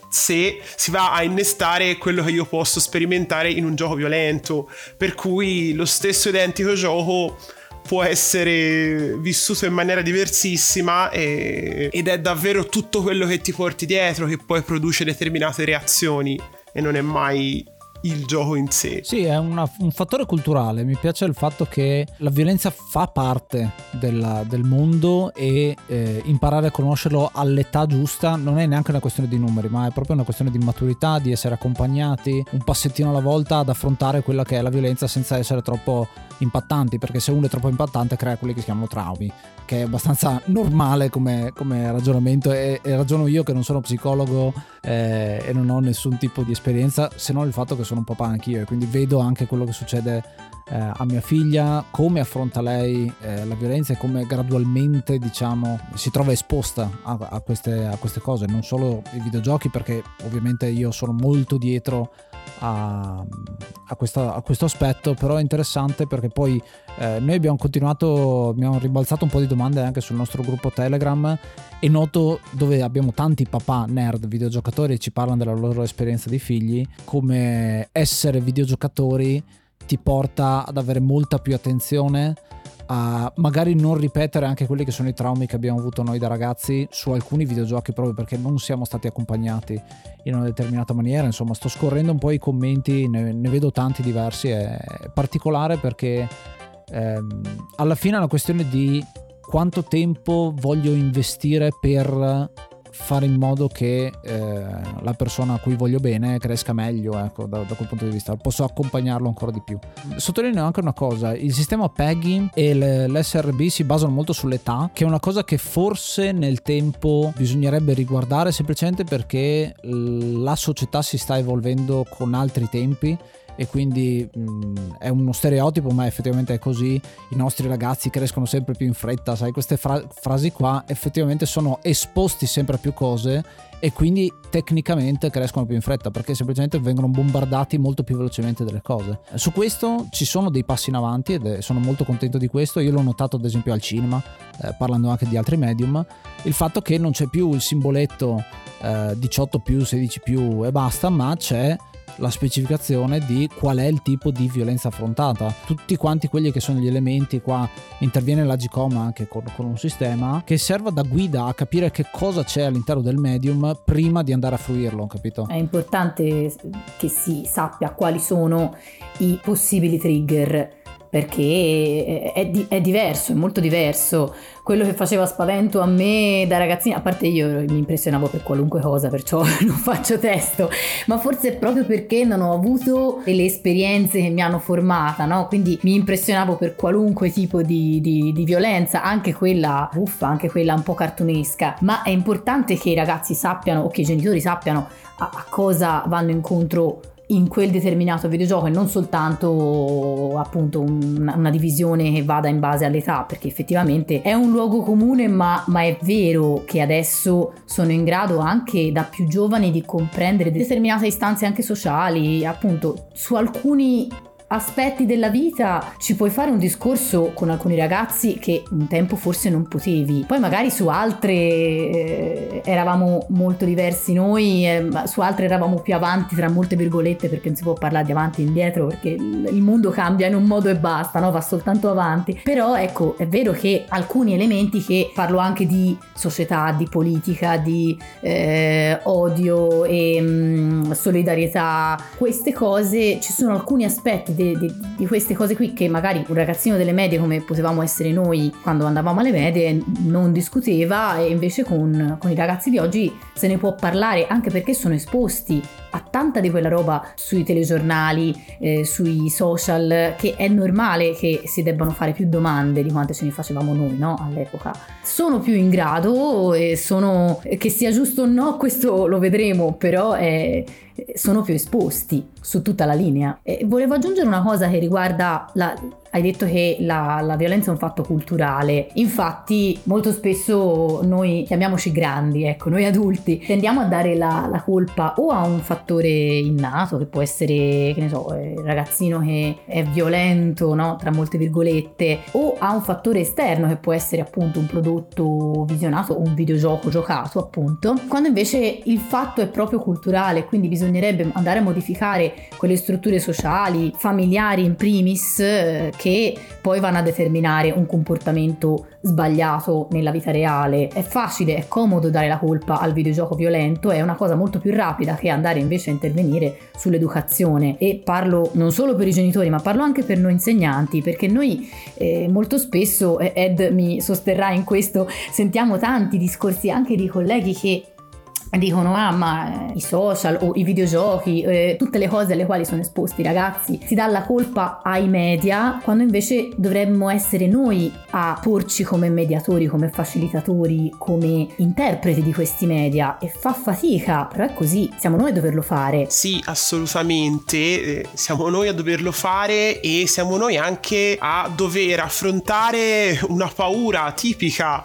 sé si va a innestare quello che io posso sperimentare in un gioco violento. Per cui lo stesso identico gioco può essere vissuto in maniera diversissima e, ed è davvero tutto quello che ti porti dietro che poi produce determinate reazioni e non è mai il gioco in sé. Sì, è una, un fattore culturale. Mi piace il fatto che la violenza fa parte della, del mondo e eh, imparare a conoscerlo all'età giusta non è neanche una questione di numeri, ma è proprio una questione di maturità, di essere accompagnati un passettino alla volta ad affrontare quella che è la violenza senza essere troppo impattanti, perché se uno è troppo impattante crea quelli che si chiamano traumi, che è abbastanza (laughs) normale come, come ragionamento e, e, ragiono io che non sono psicologo eh, e non ho nessun tipo di esperienza, se non il fatto che sono un papà anch'io e quindi vedo anche quello che succede eh, a mia figlia, come affronta lei eh, la violenza e come gradualmente diciamo si trova esposta a, a, queste, a queste cose, non solo i videogiochi perché ovviamente io sono molto dietro a, a, questa, a, questo aspetto, però è interessante perché poi eh, noi abbiamo continuato, abbiamo ribalzato un po' di domande anche sul nostro gruppo Telegram. E noto dove abbiamo tanti papà nerd videogiocatori e ci parlano della loro esperienza di figli, come essere videogiocatori ti porta ad avere molta più attenzione a magari non ripetere anche quelli che sono i traumi che abbiamo avuto noi da ragazzi su alcuni videogiochi proprio perché non siamo stati accompagnati in una determinata maniera. Insomma, sto scorrendo un po' i commenti, ne, ne vedo tanti diversi. È particolare perché ehm, alla fine è una questione di quanto tempo voglio investire per fare in modo che eh, la persona a cui voglio bene cresca meglio, ecco, da, da, quel punto di vista. Posso accompagnarlo ancora di più. Sottolineo anche una cosa, il sistema PEGI e l'SRB si basano molto sull'età, che è una cosa che forse nel tempo bisognerebbe riguardare semplicemente perché la società si sta evolvendo con altri tempi e quindi mh, è uno stereotipo ma effettivamente è così. I nostri ragazzi crescono sempre più in fretta sai queste fra- frasi qua effettivamente sono esposti sempre a più cose e quindi tecnicamente crescono più in fretta perché semplicemente vengono bombardati molto più velocemente delle cose. Su questo ci sono dei passi in avanti ed sono molto contento di questo. Io l'ho notato ad esempio al cinema eh, parlando anche di altri medium il fatto che non c'è più il simboletto eh, 18 più 16 più e basta ma c'è la specificazione di qual è il tipo di violenza affrontata. Tutti quanti quelli che sono gli elementi qua interviene la GCOM anche con, con, un sistema che serva da guida a capire che cosa c'è all'interno del medium prima di andare a fruirlo, capito? È importante che si sappia quali sono i possibili trigger perché è, di, è, diverso, è molto diverso. Quello che faceva spavento a me da ragazzina, a parte io mi impressionavo per qualunque cosa, perciò (laughs) non faccio testo, ma forse proprio perché non ho avuto delle esperienze che mi hanno formata, no? Quindi mi impressionavo per qualunque tipo di, di, di violenza, anche quella buffa, anche quella un po' cartunesca, ma è importante che i ragazzi sappiano o che i genitori sappiano a, a cosa vanno incontro in quel determinato videogioco e non soltanto appunto una, una, divisione che vada in base all'età perché effettivamente è un luogo comune ma, ma, è vero che adesso sono in grado anche da più giovani di comprendere determinate istanze anche sociali appunto su alcuni aspetti della vita ci puoi fare un discorso con alcuni ragazzi che un tempo forse non potevi. Poi magari su altre eh, eravamo molto diversi noi, eh, su altre eravamo più avanti tra molte virgolette perché non si può parlare di avanti e indietro perché il mondo cambia in un modo e basta, no? va soltanto avanti. Però ecco, è vero che alcuni elementi che parlo anche di società, di politica, di eh, odio e mh, mm, solidarietà, queste cose, ci sono alcuni aspetti de, de, di queste cose qui che magari un ragazzino delle medie come potevamo essere noi quando andavamo alle medie non discuteva e invece con, con i ragazzi di oggi se ne può parlare anche perché sono esposti a tanta di quella roba sui telegiornali, eh, sui social, che è normale che si debbano fare più domande di quante ce ne facevamo noi no? all'epoca. Sono più in grado e sono, che sia giusto o no, questo lo vedremo, però è, sono più esposti su tutta la linea. E volevo aggiungere una cosa che riguarda la, hai detto che la, la, violenza è un fatto culturale, infatti molto spesso noi chiamiamoci grandi, ecco, noi adulti tendiamo a dare la, la colpa o a un fattore innato che può essere, che ne so, il ragazzino che è violento, no? tra molte virgolette, o a un fattore esterno che può essere appunto un prodotto visionato o un videogioco giocato appunto, quando invece il fatto è proprio culturale, quindi bisognerebbe andare a modificare quelle strutture sociali, familiari in primis, eh, che poi vanno a determinare un comportamento sbagliato nella vita reale. È facile, è comodo dare la colpa al videogioco violento, è una cosa molto più rapida che andare invece a intervenire sull'educazione e parlo non solo per i genitori ma parlo anche per noi insegnanti perché noi eh, molto spesso, Ed mi sosterrà in questo, sentiamo tanti discorsi anche di colleghi che dicono ah ma eh, i social o i videogiochi eh, tutte le cose alle quali sono esposti ragazzi si dà la colpa ai media quando invece dovremmo essere noi a porci come mediatori come facilitatori come interpreti di questi media. E fa fatica però è così siamo noi a doverlo fare. Sì assolutamente eh, siamo noi a doverlo fare e siamo noi anche a dover affrontare una paura tipica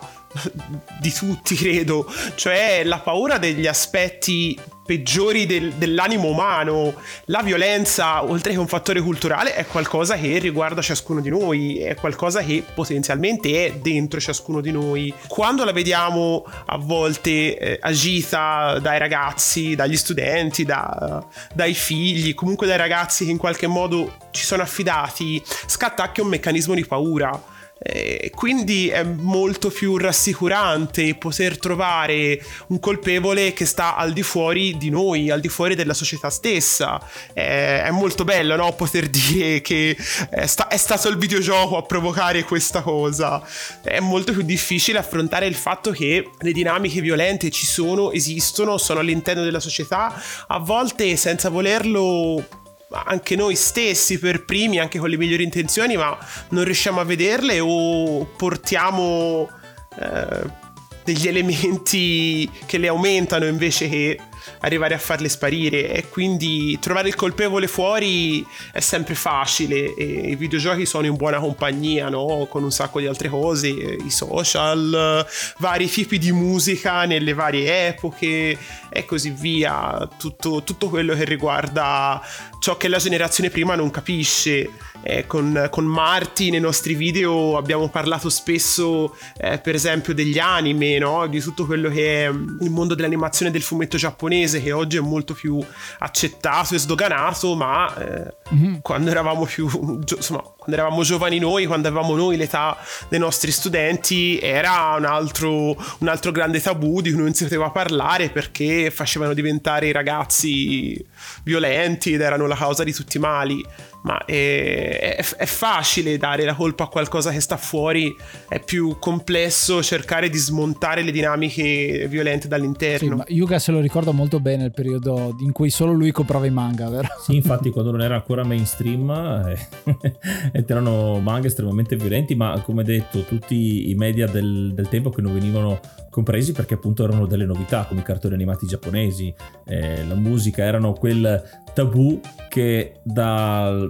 di tutti, credo, cioè la paura degli aspetti peggiori del, dell'animo umano. La violenza, oltre che un fattore culturale, è qualcosa che riguarda ciascuno di noi, è qualcosa che potenzialmente è dentro ciascuno di noi. Quando la vediamo a volte eh, agita dai ragazzi, dagli studenti, da, dai figli, comunque dai ragazzi che in qualche modo ci sono affidati, scatta anche un meccanismo di paura e quindi è molto più rassicurante poter trovare un colpevole che sta al di fuori di noi, al di fuori della società stessa. È, è molto bello no? poter (laughs) dire che è, sta- è, stato il videogioco a provocare questa cosa. È molto più difficile affrontare il fatto che le dinamiche violente ci sono, esistono, sono all'interno della società, a volte senza volerlo anche noi stessi per primi, anche con le migliori intenzioni, ma non riusciamo a vederle o portiamo eh, degli elementi che le aumentano invece che arrivare a farle sparire. E quindi trovare il colpevole fuori è sempre facile. E i videogiochi sono in buona compagnia no? con un sacco di altre cose i social vari tipi di musica nelle varie epoche e così via. Tutto, tutto quello che riguarda ciò che la generazione prima non capisce eh, con, con Marti nei nostri video abbiamo parlato spesso eh, per esempio degli anime, no? di tutto quello che è mm, il mondo dell'animazione del fumetto giapponese che oggi è molto più accettato e sdoganato, ma eh, mm-hmm. quando eravamo più insomma, quando eravamo giovani noi, quando avevamo noi l'età dei nostri studenti, era un altro, un altro grande tabù di cui non si poteva parlare perché facevano diventare i ragazzi violenti ed erano la causa di tutti i mali ma è, è, è, facile dare la colpa a qualcosa che sta fuori, è più complesso cercare di smontare le dinamiche violente dall'interno. Sì, Yuga se lo ricorda molto bene il periodo in cui solo lui comprava i manga, vero? Sì, infatti quando non era ancora mainstream eh, (laughs) erano manga estremamente violenti, ma come detto tutti i media del, del tempo che non venivano compresi perché appunto erano delle novità come i cartoni animati giapponesi, eh, la musica erano quel tabù che, da,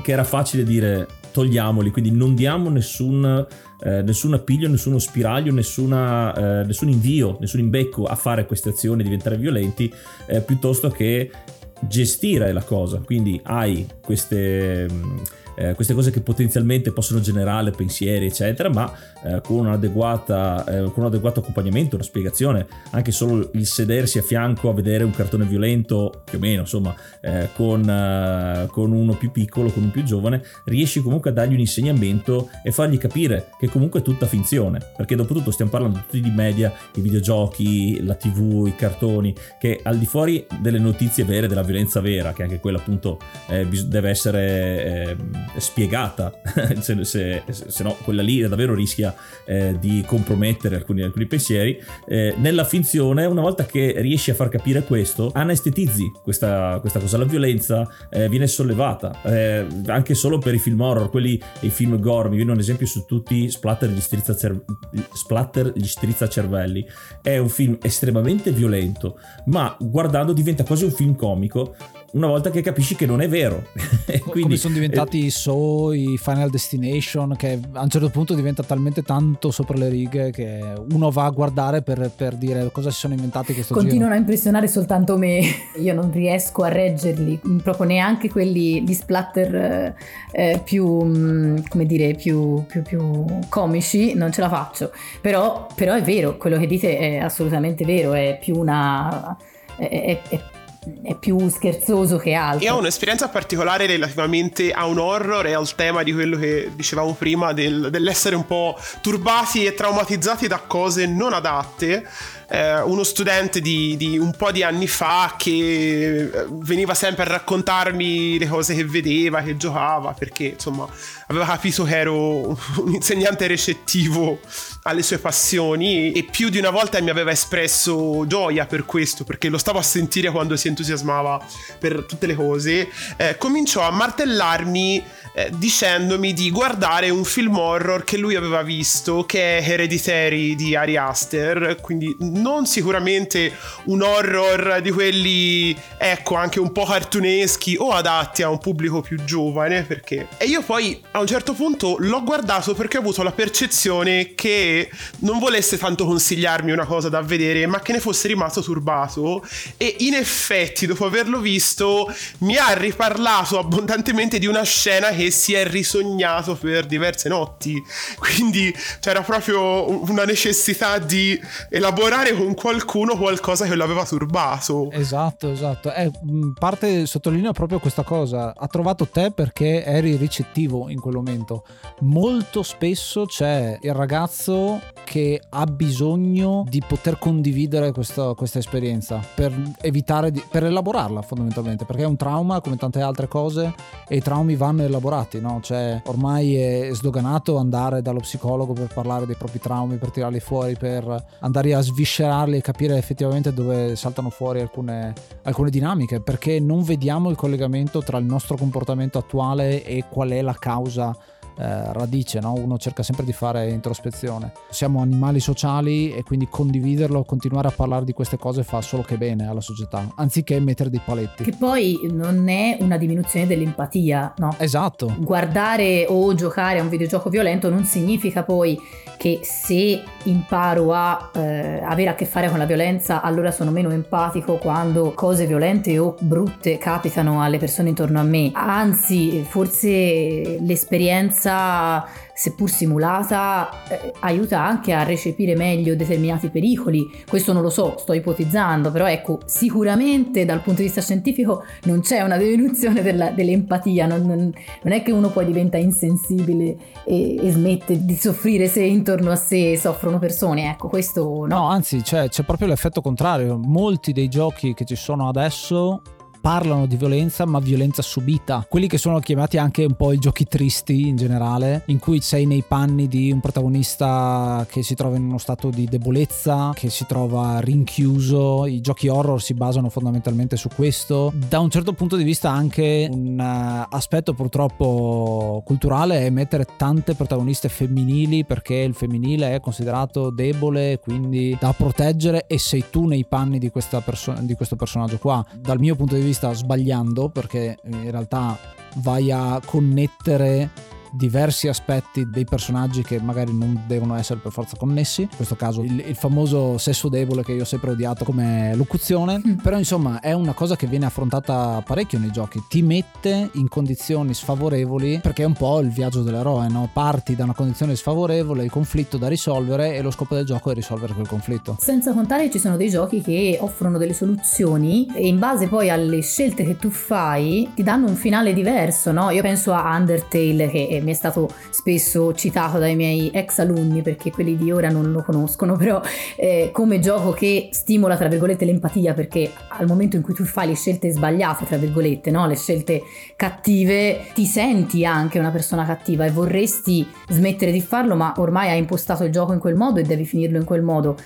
che era facile dire togliamoli, quindi non diamo nessun, eh, nessun appiglio, nessuno spiraglio, nessuna, eh, nessun invio, nessun imbecco a fare queste azioni, diventare violenti, eh, piuttosto che gestire la cosa. Quindi hai queste... Mh, eh, queste cose che potenzialmente possono generare pensieri, eccetera, ma eh, con, un'adeguata, eh, con un adeguato accompagnamento, una spiegazione, anche solo il sedersi a fianco a vedere un cartone violento, più o meno, insomma, eh, con, eh, con, uno più piccolo, con un più giovane, riesci comunque a dargli un insegnamento e fargli capire che comunque è tutta finzione, perché dopo tutto stiamo parlando tutti di media, i videogiochi, la tv, i cartoni, che al di fuori delle notizie vere, della violenza vera, che anche quella appunto eh, deve essere spiegata, (laughs) se, se, se, no quella lì davvero rischia eh, di compromettere alcuni, alcuni pensieri. Eh, nella finzione, una volta che riesci a far capire questo, anestetizzi questa, questa cosa, la violenza eh, viene sollevata, eh, anche solo per i film horror, quelli, i film gore, mi viene un esempio su tutti, Splatter gli strizza, cer- Splatter gli strizza cervelli, è un film estremamente violento, ma guardando diventa quasi un film comico una volta che capisci che non è vero. (laughs) Quindi, Come sono diventati i So, i Final Destination, che a un certo punto diventa talmente tanto sopra le righe che uno va a guardare per, per dire cosa si sono inventati questo Continuano giro. a impressionare soltanto me. (laughs) Io non riesco a reggerli, proprio neanche quelli di splatter eh, eh più, mm, come dire, più, più, più, comici, non ce la faccio. Però, però è vero, quello che dite è assolutamente vero, è più una... È, è, è è più scherzoso che altro. E ho un'esperienza particolare relativamente a un horror e al tema di quello che dicevamo prima del, dell'essere un po' turbati e traumatizzati da cose non adatte eh, uno studente di, di, un po' di anni fa che eh, veniva sempre a raccontarmi le cose che vedeva, che giocava, perché insomma aveva capito che ero (laughs) un insegnante recettivo alle sue passioni e più di una volta mi aveva espresso gioia per questo, perché lo stavo a sentire quando si entusiasmava per tutte le cose, eh, cominciò a martellarmi eh, dicendomi di guardare un film horror che lui aveva visto, che è Hereditary di Ari Aster, quindi non sicuramente un horror di quelli, ecco, anche un po' cartuneschi o adatti a un pubblico più giovane, perché... E io poi a un certo punto l'ho guardato perché ho avuto la percezione che non volesse tanto consigliarmi una cosa da vedere, ma che ne fosse rimasto turbato. E in effetti dopo averlo visto mi ha riparlato abbondantemente di una scena che si è risognato per diverse notti. Quindi c'era proprio una necessità di elaborare con qualcuno qualcosa che l'aveva turbato. Esatto, esatto. Eh, parte sottolinea proprio questa cosa. Ha trovato te perché eri ricettivo in quel momento. Molto spesso c'è il ragazzo che ha bisogno di poter condividere questa, questa esperienza per evitare di, per elaborarla fondamentalmente perché è un trauma come tante altre cose e i traumi vanno elaborati no? cioè ormai è sdoganato andare dallo psicologo per parlare dei propri traumi per tirarli fuori per andare a sviscerarli e capire effettivamente dove saltano fuori alcune, alcune dinamiche perché non vediamo il collegamento tra il nostro comportamento attuale e qual è la causa eh, radice, no? uno cerca sempre di fare introspezione. Siamo animali sociali e quindi condividerlo, continuare a parlare di queste cose fa solo che bene alla società, anziché mettere dei paletti. Che poi non è una diminuzione dell'empatia, no? Esatto. Guardare o giocare a un videogioco violento non significa poi che se imparo a eh, avere a che fare con la violenza allora sono meno empatico quando cose violente o brutte capitano alle persone intorno a me. Anzi, forse l'esperienza esperienza, seppur simulata, eh, aiuta anche a recepire meglio determinati pericoli. Questo non lo so, sto ipotizzando, però ecco, sicuramente dal punto di vista scientifico non c'è una diminuzione della, dell'empatia, non, non, non, è che uno poi diventa insensibile e, e, smette di soffrire se intorno a sé soffrono persone, ecco, questo no. No, anzi, c'è, c'è proprio l'effetto contrario. Molti dei giochi che ci sono adesso parlano di violenza, ma violenza subita. Quelli che sono chiamati anche un po' i giochi tristi in generale, in cui sei nei panni di un protagonista che si trova in uno stato di debolezza, che si trova rinchiuso. I giochi horror si basano fondamentalmente su questo. Da un certo punto di vista anche un uh, aspetto purtroppo culturale è mettere tante protagoniste femminili perché il femminile è considerato debole, quindi da proteggere e sei tu nei panni di, perso- di questo personaggio qua. Dal mio punto di vista sta sbagliando perché in realtà vai a connettere diversi aspetti dei personaggi che magari non devono essere per forza connessi. In questo caso il, il famoso sesso debole che io ho sempre odiato come locuzione. Mm. Però insomma è una cosa che viene affrontata parecchio nei giochi. Ti mette in condizioni sfavorevoli perché è un po' il viaggio dell'eroe, no? Parti da una condizione sfavorevole, il conflitto da risolvere e lo scopo del gioco è risolvere quel conflitto. Senza contare che ci sono dei giochi che offrono delle soluzioni e in base poi alle scelte che tu fai ti danno un finale diverso, no? Io penso a Undertale che è mi è stato spesso citato dai miei ex alunni perché quelli di ora non lo conoscono, (laughs) però eh, come gioco che stimola tra virgolette l'empatia perché al momento in cui tu fai le scelte sbagliate, tra virgolette, no? le scelte cattive, ti senti anche una persona cattiva e vorresti smettere di farlo, ma ormai hai impostato il gioco in quel modo e devi finirlo in quel modo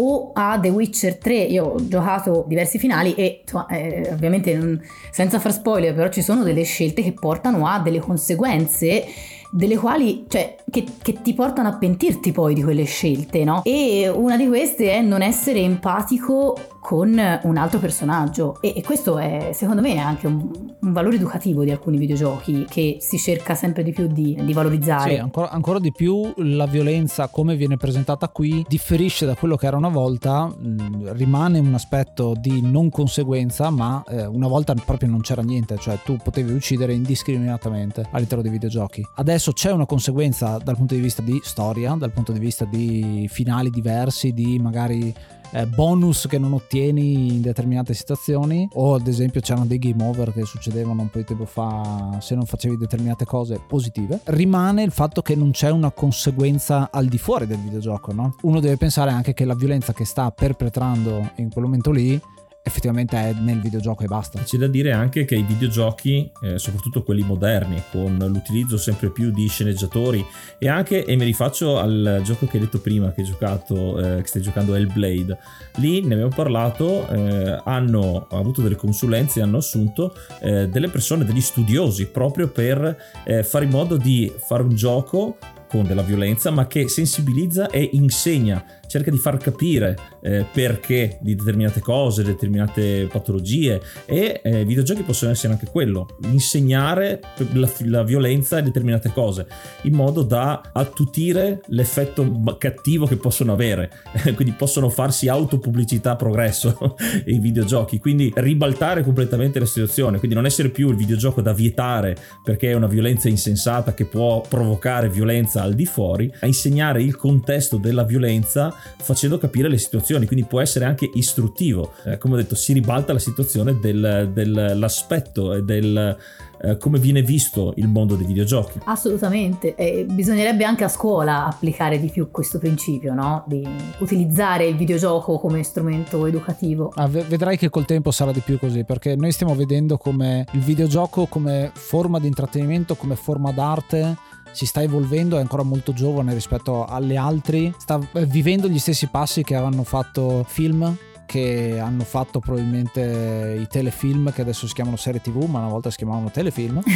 o a The Witcher 3 io ho giocato diversi finali e insomma, eh, ovviamente non, senza far spoiler però ci sono delle scelte che portano a delle conseguenze delle quali, cioè, che, che, ti portano a pentirti poi di quelle scelte, no? E una di queste è non essere empatico con un altro personaggio e, e questo è secondo me anche un, un, valore educativo di alcuni videogiochi che si cerca sempre di più di, di valorizzare. Sì, ancora, ancora, di più la violenza come viene presentata qui differisce da quello che era una volta, rimane un aspetto di non conseguenza, ma eh, una volta proprio non c'era niente, cioè tu potevi uccidere indiscriminatamente all'interno dei videogiochi. Adesso c'è una conseguenza dal punto di vista di storia, dal punto di vista di finali diversi, di magari eh, bonus che non ottieni in determinate situazioni o ad esempio c'erano dei game over che succedevano un po' di tempo fa se non facevi determinate cose positive rimane il fatto che non c'è una conseguenza al di fuori del videogioco no? uno deve pensare anche che la violenza che sta perpetrando in quel momento lì effettivamente è nel videogioco e basta. C'è da dire anche che i videogiochi, eh, soprattutto quelli moderni, con l'utilizzo sempre più di sceneggiatori e anche, e mi rifaccio al gioco che hai detto prima che hai giocato, eh, che stai giocando Hellblade, lì ne abbiamo parlato, eh, hanno avuto delle consulenze, hanno assunto eh, delle persone, degli studiosi proprio per eh, fare in modo di fare un gioco con della violenza, ma che sensibilizza e insegna cerca di far capire eh, perché di determinate cose, determinate patologie e eh, i videogiochi possono essere anche quello, insegnare la, la, violenza e determinate cose in modo da attutire l'effetto cattivo che possono avere, (laughs) quindi possono farsi autopubblicità progresso (laughs) i videogiochi, quindi ribaltare completamente la situazione, quindi non essere più il videogioco da vietare perché è una violenza insensata che può provocare violenza al di fuori, a insegnare il contesto della violenza facendo capire le situazioni, quindi può essere anche istruttivo. Eh, come ho detto, si ribalta la situazione del, dell'aspetto e del eh, come viene visto il mondo dei videogiochi. Assolutamente, e bisognerebbe anche a scuola applicare di più questo principio, no? Di utilizzare il videogioco come strumento educativo. Ah, vedrai che col tempo sarà di più così, perché noi stiamo vedendo come il videogioco come forma di intrattenimento, come forma d'arte si sta evolvendo, è ancora molto giovane rispetto alle altre, sta vivendo gli stessi passi che hanno fatto film che hanno fatto probabilmente i telefilm che adesso si chiamano serie tv ma una volta si chiamavano telefilm. (laughs)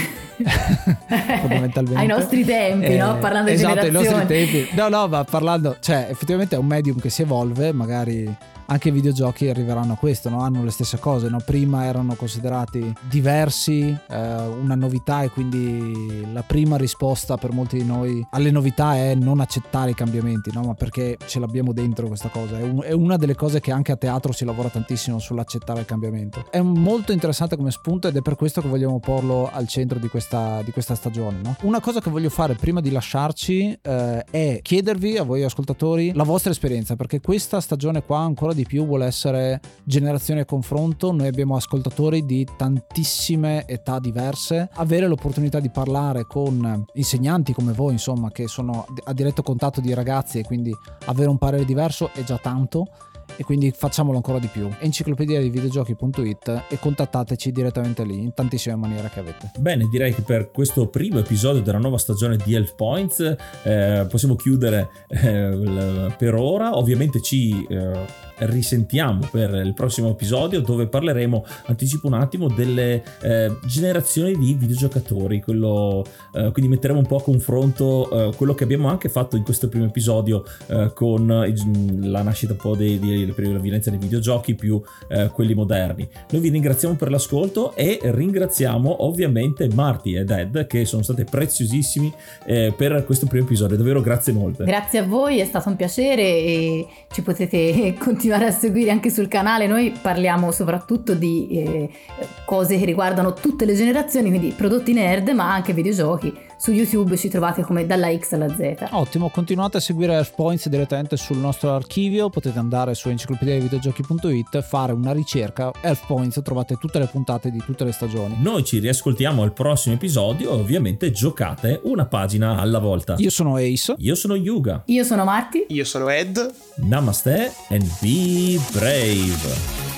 Fondamentalmente. Ai nostri tempi eh, no? parlando esatto, di generazioni ai nostri tempi. No no ma parlando cioè effettivamente è un medium che si evolve magari anche i videogiochi arriveranno a questo, no? hanno le stesse cose. No? Prima erano considerati diversi, eh, una novità e quindi la prima risposta per molti di noi alle novità è non accettare i cambiamenti, no? ma perché ce l'abbiamo dentro questa cosa. È, un, è, una delle cose che anche a teatro si lavora tantissimo sull'accettare il cambiamento. È molto interessante come spunto ed è per questo che vogliamo porlo al centro di questa, di questa stagione. Una cosa che voglio fare prima di lasciarci eh, è chiedervi a voi ascoltatori la vostra esperienza perché questa stagione qua ancora di di più vuole essere generazione confronto. Noi abbiamo ascoltatori di tantissime età diverse. Avere l'opportunità di parlare con insegnanti come voi, insomma, che sono a diretto contatto di ragazzi e quindi avere un parere diverso è già tanto e quindi facciamolo ancora di più. Enciclopedia di videogiochi.it e contattateci direttamente lì in tantissime maniere che avete. Bene, direi che per questo primo episodio della nuova stagione di Health Points eh, possiamo chiudere eh, per ora. Ovviamente ci eh, risentiamo per il prossimo episodio dove parleremo, anticipo un attimo, delle eh, generazioni di videogiocatori. Quello, eh, quindi metteremo un po' a confronto eh, quello che abbiamo anche fatto in questo primo episodio con la nascita un po' dei, dei la violenza nei videogiochi più eh, quelli moderni. Noi vi ringraziamo per l'ascolto e ringraziamo ovviamente Marty ed Ed che sono state preziosissimi eh, per questo primo episodio, davvero grazie molte. Grazie a voi, è stato un piacere e ci potete (laughs) continuare a seguire anche sul canale, noi parliamo soprattutto di eh, cose che riguardano tutte le generazioni, quindi prodotti nerd ma anche videogiochi su YouTube ci trovate come dalla X alla Z. Ottimo, continuate a seguire Earth Points direttamente sul nostro archivio, potete andare su enciclopedia di videogiochi.it, fare una ricerca, Earth Points, trovate tutte le puntate di tutte le stagioni. Noi ci riascoltiamo al prossimo episodio e ovviamente giocate una pagina alla volta. Io sono Ace. Io sono Yuga. Io sono Marti. Io sono Ed. Namaste and be brave.